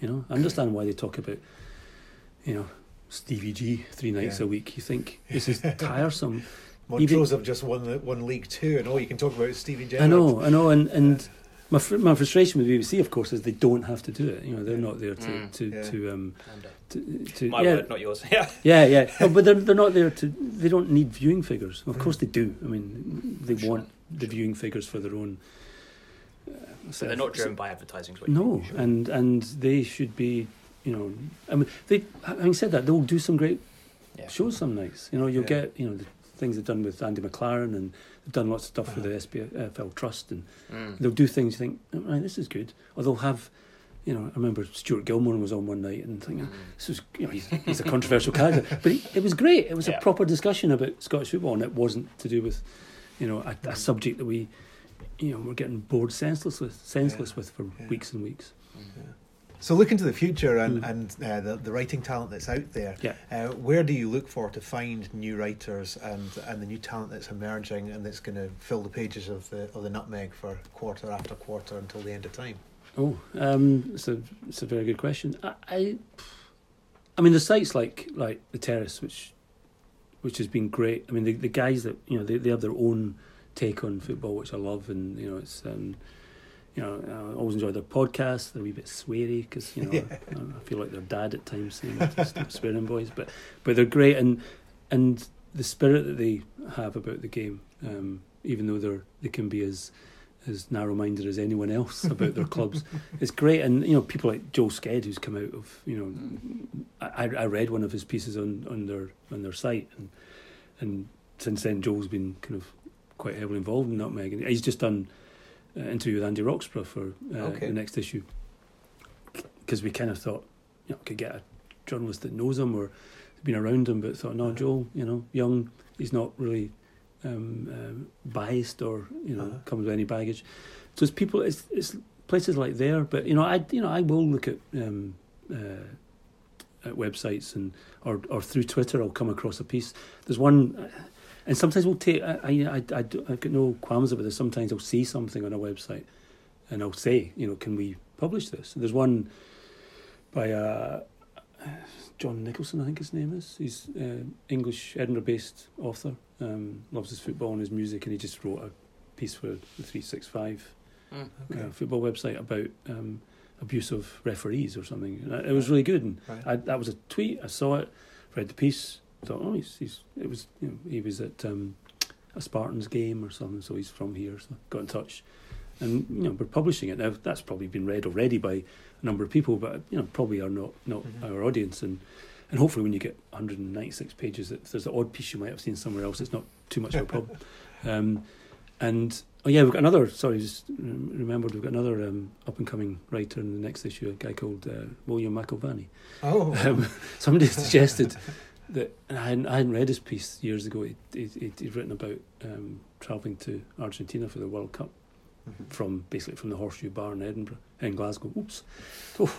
You know, I understand why they talk about you know Stevie G three nights Yeah. a week. You think this is tiresome? Montrose have just won the won League Two, and all you can talk about is Stevie Gerrard. I know, I know, and and. My, fr- my frustration with BBC, of course, is they don't have to do it. You know, they're not there to Mm. to Yeah. to um to, to my yeah, word, not yours. Yeah. Yeah, yeah, no, but they're they're not there to. They don't need viewing figures. Of course, they do. I mean, they Sure, want the viewing figures for their own. Uh, So they're not driven by advertising. is what No. Sure. and and they should be. You know, I mean, they. Having said that, they'll do some great Yeah. shows some nights. You know, you'll Yeah. get you know the things they've done with Andy McLaren, and they've done lots of stuff with the Uh-huh. SPFL Trust, and Mm. they'll do things you think, oh, right, this is good, or they'll have. You know, I remember Stuart Gilmore was on one night and thinking, Mm. this was, you know, he's, he's a controversial character, but he, it was great. It was Yeah. a proper discussion about Scottish football, and it wasn't to do with, you know, a, Mm. a subject that we, you know, we're getting bored senseless with, senseless Yeah. with for Yeah. weeks and weeks. So looking to the future and, Mm. and uh, the, the writing talent that's out there, Yeah. uh, where do you look for to find new writers and, and the new talent that's emerging and that's going to fill the pages of the of the Nutmeg for quarter after quarter until the end of time? Oh, um, it's a it's a very good question. I, I, I mean, the sites like like the Terrace, which which has been great. I mean, the the guys that you know they they have their own take on football, which I love, and you know it's. Um, you know, I always enjoy their podcasts. They're a wee bit sweary because you know Yeah. I, I feel like their dad at times saying stop swearing boys, but but they're great and and the spirit that they have about the game, um, even though they're they can be as as narrow minded as anyone else about their clubs, it's great. And you know, people like Joel Sked, who's come out of you know, I, I read one of his pieces on, on their on their site, and and since then Joel's been kind of quite heavily involved in Nutmeg, and he's just done interview with Andy Roxburgh for uh, Okay. the next issue because we kind of thought you know could get a journalist that knows him or been around him, but thought no, Joel, you know, young, he's not really um, um, biased or you know Uh-huh. comes with any baggage. So it's people, it's it's places like there, but you know, I you know I will look at um, uh, at websites and or or through Twitter, I'll come across a piece. There's one. And sometimes we'll take. I, I, I, I, do- I've got no qualms about this. Sometimes I'll see something on a website, and I'll say, you know, can we publish this? There's one by uh, John Nicholson, I think his name is. He's uh, English, Edinburgh-based author. Um, loves his football and his music, and he just wrote a piece for the Three Six Five Mm. Okay. uh, football website about um, abuse of referees or something. It was really good, and Right. I, that was a tweet. I saw it, read the piece, thought, oh, he's, he's it was you know he was at um, a Spartans game or something, so he's from here. So got in touch, and you know we're publishing it now. That's probably been read already by a number of people, but you know probably are not not Mhm. our audience and. And hopefully, when you get 196 pages, if there's an odd piece you might have seen somewhere else, it's not too much of a problem. Um, and oh yeah, we've got another. Sorry, just remembered we've got another um, up and coming writer in the next issue, a guy called uh, William McIlvanney. Oh, Um, somebody suggested that I hadn't, I hadn't read his piece years ago. He'd, he'd, he'd written about um, travelling to Argentina for the World Cup Mhm. from basically from the Horseshoe Bar in Edinburgh, in Glasgow. Oops, oh,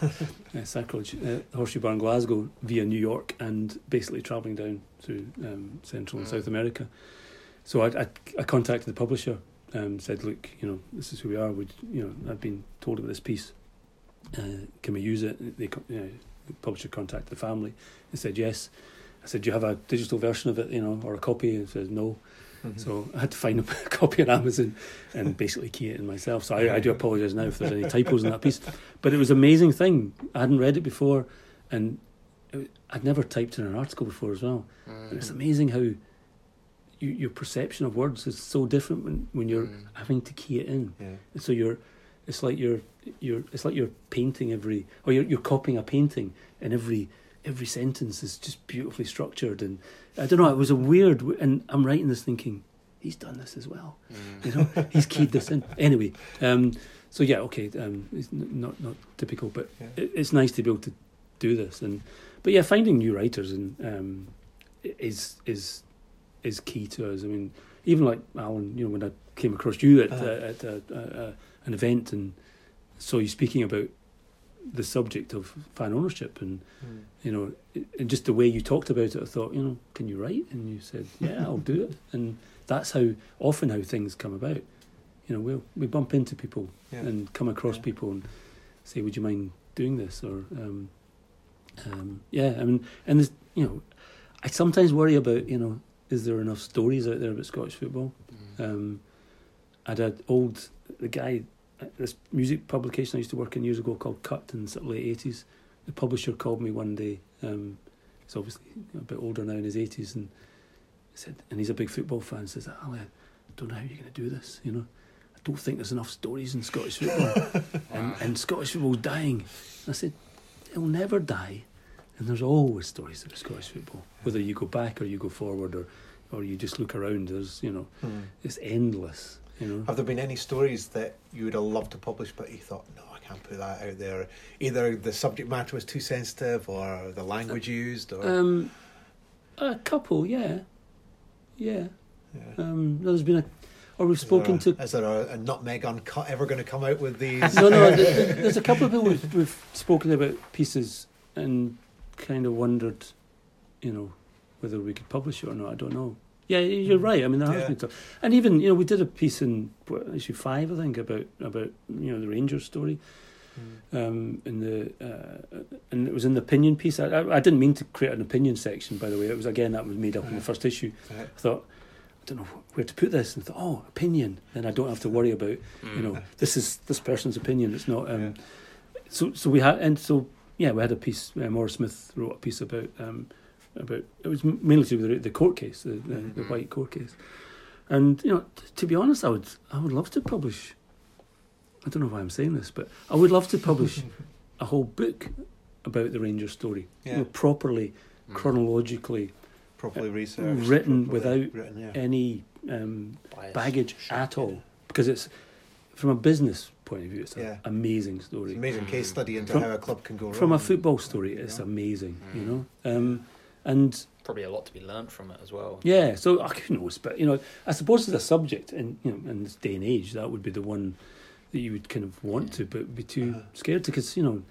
uh, sacrilege. Uh, Horseshoe Bar in Glasgow via New York, and basically travelling down through um, Central and Mm. South America. So I, I, I contacted the publisher, um, said, look, you know, this is who we are. We, you know, I've been told about this piece. Uh, can we use it? They, you know, the publisher contacted the family and said yes. I said, do you have a digital version of it, you know, or a copy? And said no. Mhm. So I had to find a copy on Amazon and basically key it in myself. So I, I do apologise now if there's any typos in that piece. But it was an amazing thing. I hadn't read it before, and it, I'd never typed in an article before as well. And it's amazing how you, your perception of words is so different when, when you're Mm. having to key it in. yeah. And so you're, it's like you're, you're, it's like you're painting every, or you're, you're copying a painting, and every, every sentence is just beautifully structured. And I don't know, it was a weird, and I'm writing this thinking, he's done this as well. Mm. You know, he's keyed this in. Anyway, um, so yeah, okay, um, it's not not typical, but Yeah. it, it's nice to be able to do this. And but yeah, finding new writers and um, is is is key to us. I mean, even like Alan, you know, when I came across you at Uh-huh. uh, at uh, uh, an event and saw you speaking about the subject of fan ownership and Mm. you know, and just the way you talked about it, I thought, you know, can you write? And you said, yeah, I'll do it. And that's how often how things come about. You know, we will we bump into people Yeah. and come across Yeah. people and say, would you mind doing this? Or, um, um, yeah, I mean, and there's, you know, I sometimes worry about, you know, is there enough stories out there about Scottish football? Um, I'd had old the guy this music publication I used to work in years ago called Cut in the late eighties. The publisher called me one day. Um, he's obviously a bit older now in his eighties, and said, and he's a big football fan. Says, Ally, I don't know how you're going to do this. You know, I don't think there's enough stories in Scottish football, and, and Scottish football's dying. I said, it'll never die, and there's always stories about Scottish football. Whether you go back or you go forward, or or you just look around. There's you know, Mm. it's endless. You know. Have there been any stories that you would have loved to publish, but you thought, no, I can't put that out there? Either the subject matter was too sensitive, or the language used, or Um, a couple, yeah, yeah. yeah. Um, there's been a, or we've Is spoken to. a, Is there a, a nutmeg uncut ever going to come out with these? No, no. th- th- there's a couple of people we've, we've spoken about pieces and kind of wondered, you know, whether we could publish it or not. I don't know. Yeah, you're right. I mean, there has Yeah. been talk, and even you know, we did a piece in what, issue five, I think, about about you know the Rangers story. Mm. um, in the uh, and it was in the opinion piece. I, I, I didn't mean to create an opinion section, by the way. It was again that was made up in the first issue. I thought I don't know where to put this, and I thought, oh, opinion. Then I don't have to worry about you know this is this person's opinion. It's not. Um, So so we had and so yeah, we had a piece. Uh, Morris Smith wrote a piece about um, about it was mainly to do with the, the court case, the, the, the Mhm. Whyte court case. And you know, t- to be honest, I would I would love to publish. I don't know why I'm saying this, but I would love to publish a whole book about the Ranger story, you know, properly, Mm. chronologically, properly researched, written properly without written, yeah. any um, baggage at all, because it's from a business point of view, it's an Yeah. amazing It's story. an amazing case study into From- how a club can go wrong. From a football story, it's Yeah. amazing, you Mm. know. Um, and Probably a lot to be learned from it as well. yeah, so I who knows, but you know, I suppose as a subject, in you know, in this day and age, that would be the one that you would kind of want to, but be too Uh-huh. scared to, because you know,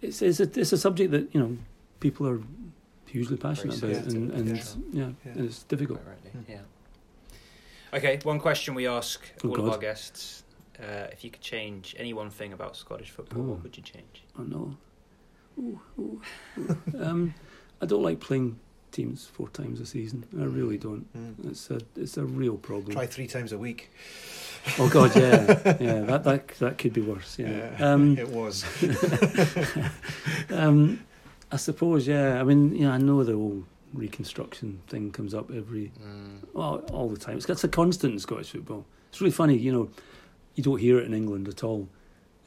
it's it's a it's a subject that you know people are hugely passionate about, and sensitive, and yeah. yeah, Yeah. and it's difficult. Quite rightly, Mm. yeah. Okay, one question we ask Oh, all of our guests: uh, If you could change any one thing about Scottish football, Oh. what would you change? Oh no, ooh, ooh, ooh. um, I don't like playing teams four times a season. I really don't. Mm. It's a it's a real problem. Try three times a week. Oh God, yeah, yeah. That that that could be worse. Yeah. Um, it was. um, I suppose, yeah. I mean, you know, I know the whole reconstruction thing comes up every, Mm. well, all the time. It's, it's a constant in Scottish football. It's really funny, you know. You don't hear it in England at all,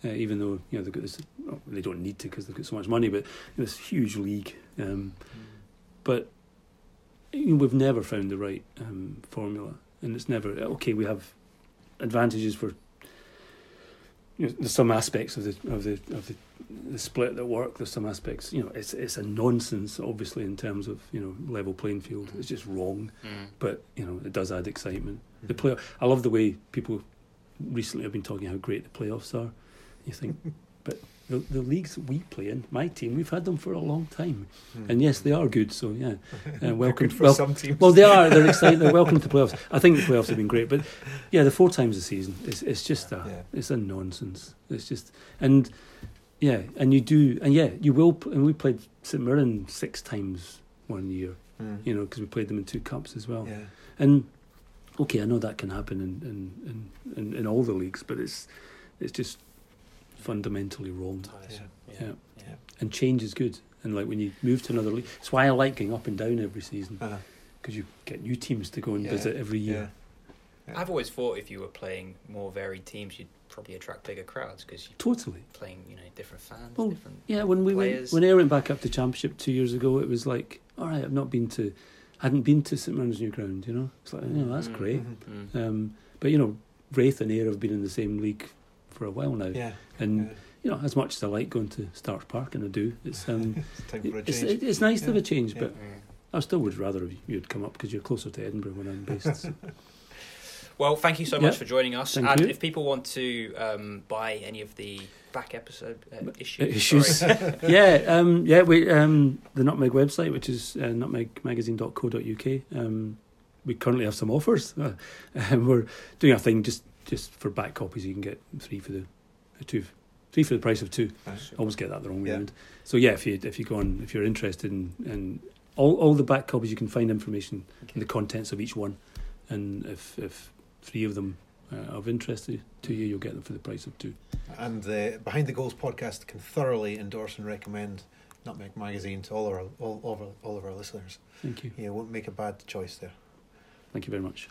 uh, even though you know they've got this. Well, they don't need to because they've got so much money, but you know, this huge league. Um, but we've never found the right um, formula, and it's never okay. We have advantages for you know, there's some aspects of the of the of the, the split that work. There's some aspects, you know, it's it's a nonsense, obviously, in terms of you know level playing field. It's just wrong, Mm. but you know it does add excitement. The play, I love the way people recently have been talking how great the playoffs are. You think, but the the leagues we play in, my team, we've had them for a long time, Mm. and yes, they are good. So yeah, uh, welcome. for well, some teams. well, they are. They're excited. They're welcome to playoffs. I think the playoffs have been great, but yeah, the four times a season, it's it's just a Yeah. it's a nonsense. It's just and yeah, and you do and yeah, you will. And we played St Mirren six times one year, Mm. you know, because we played them in two cups as well. Yeah. And okay, I know that can happen in in, in, in in all the leagues, but it's it's just fundamentally wrong. Tiresome. Yeah. Yeah. Yeah. And change is good. And like when you move to another league, it's why I like going up and down every season Uh-huh. because you get new teams to go and Yeah. visit every year. Yeah. I've always thought if you were playing more varied teams, you'd probably attract bigger crowds because you're Totally. playing, you know, different fans, Well, different. Yeah, when we went, when I went back up to Championship two years ago, it was like, all right, I've not been to, hadn't been to St Mirren's New Ground, you know. It's like, you know, that's Mm. great. Mhm. Mm. Um, but you know, Raith and Ayr have been in the same league for a while now. Yeah. And yeah. you know, as much as I like going to Starks Park and I do, it's um, It's time for a it's, it's nice to have a change. Yeah. But I still would rather you'd come up because you're closer to Edinburgh when I'm based. so. Well, thank you so much Yeah. for joining us. Thank and you. if people want to um, buy any of the back episode uh, issues, issues. sorry. yeah, um, yeah. We um, the Nutmeg website, which is uh, nutmegmagazine.co.uk. Um, we currently have some offers. Uh, and we're doing a thing just just for back copies. You can get three for the uh, two, three for the price of two. Right. Always get that the wrong way Yeah. around. So yeah, if you if you go on, if you're interested in, in all all the back copies, you can find information in the contents of each one, and if if three of them uh, are of interest to you, you'll get them for the price of two. And the Behind the Goals podcast can thoroughly endorse and recommend Nutmeg Magazine to all of our all, all, of our, all of our listeners. Thank you. You won't make a bad choice there. Thank you very much.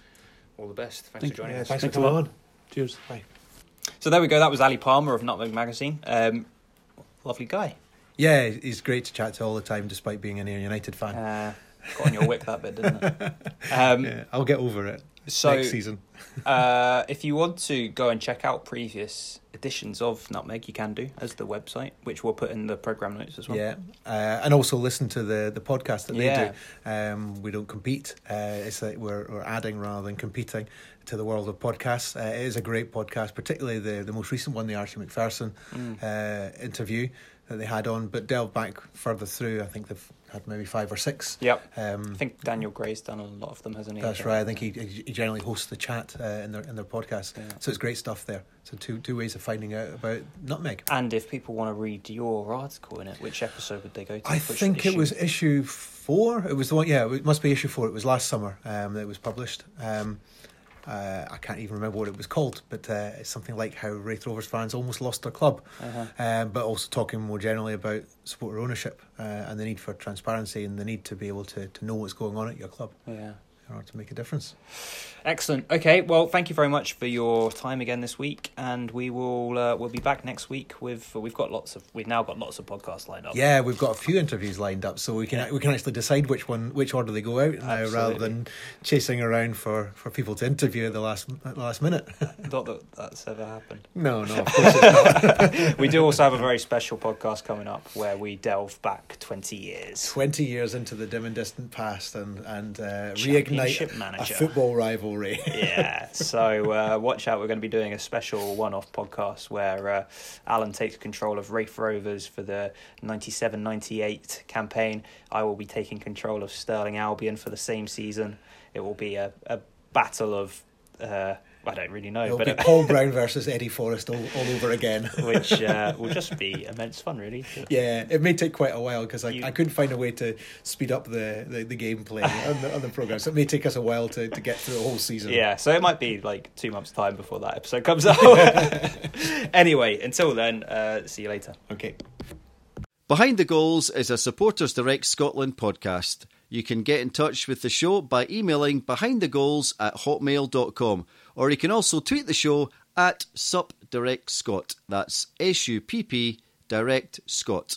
All the best. Thanks Thank for joining Yeah, us. thanks, Thanks for coming lot. on. Cheers. So there we go. That was Ally Palmer of Nutmeg Magazine. Um, lovely guy. Yeah, he's great to chat to all the time, despite being an Ayr United fan. Uh, got on your wick that bit, didn't it? Um, yeah, I'll get over it so next season. uh, if you want to go and check out previous editions of Nutmeg, you can do as the website, which we'll put in the program notes as well. Yeah, uh, and also listen to the the podcast that Yeah. they do. Um, we don't compete. Uh, it's like we're, we're adding rather than competing to the world of podcasts. Uh, it is a great podcast, particularly the the most recent one, the Archie Macpherson Mm. uh, interview that they had on. But delve back further through, I think they've had maybe five or six. Yep. Um, I think Daniel Gray's done a lot of them, hasn't he? That's right. I think he, he generally hosts the chat uh, in their in their podcast, Yeah. so it's great stuff there. So two two ways of finding out about nutmeg. And if people want to read your article in it, which episode would they go to? I Which think it was issue four. It was the one. Yeah, it must be issue four. It was last summer um, that it was published. Um, uh, I can't even remember what it was called, but uh, it's something like how Raith Rovers fans almost lost their club. Uh-huh. Um, but also talking more generally about supporter ownership uh, and the need for transparency and the need to be able to, to know what's going on at your club Yeah. In order to make a difference. Excellent. Okay. Well, thank you very much for your time again this week, and we will uh, we'll be back next week with we've got lots of we've now got lots of podcasts lined up. Yeah, we've got a few interviews lined up, so we can we can actually decide which one which order they go out now, rather than chasing around for, for people to interview at the last at the last minute. Not that that's ever happened. no, no, of course it's not. we do also have a very special podcast coming up where we delve back twenty years. Twenty years into the dim and distant past, and and uh, Championship manager. football rivalry. yeah, so uh, watch out. We're going to be doing a special one off podcast where uh, Alan takes control of Raith Rovers for the 97 98 campaign. I will be taking control of Stirling Albion for the same season. It will be a, a battle of. Uh, I don't really know, It'll but be Paul Brown versus Eddie Forrest all, all over again. which uh, will just be immense fun, really. Yeah, it may take quite a while because I, You- I couldn't find a way to speed up the, the, the gameplay on the, on the program. So it may take us a while to, to get through a whole season. Yeah, so it might be like two months' time before that episode comes out. anyway, until then, uh, see you later. Okay. Behind the Goals is a Supporters Direct Scotland podcast. You can get in touch with the show by emailing behindthegoals at hotmail.com or you can also tweet the show at SuppDirectScot. That's S U P P Direct Scott.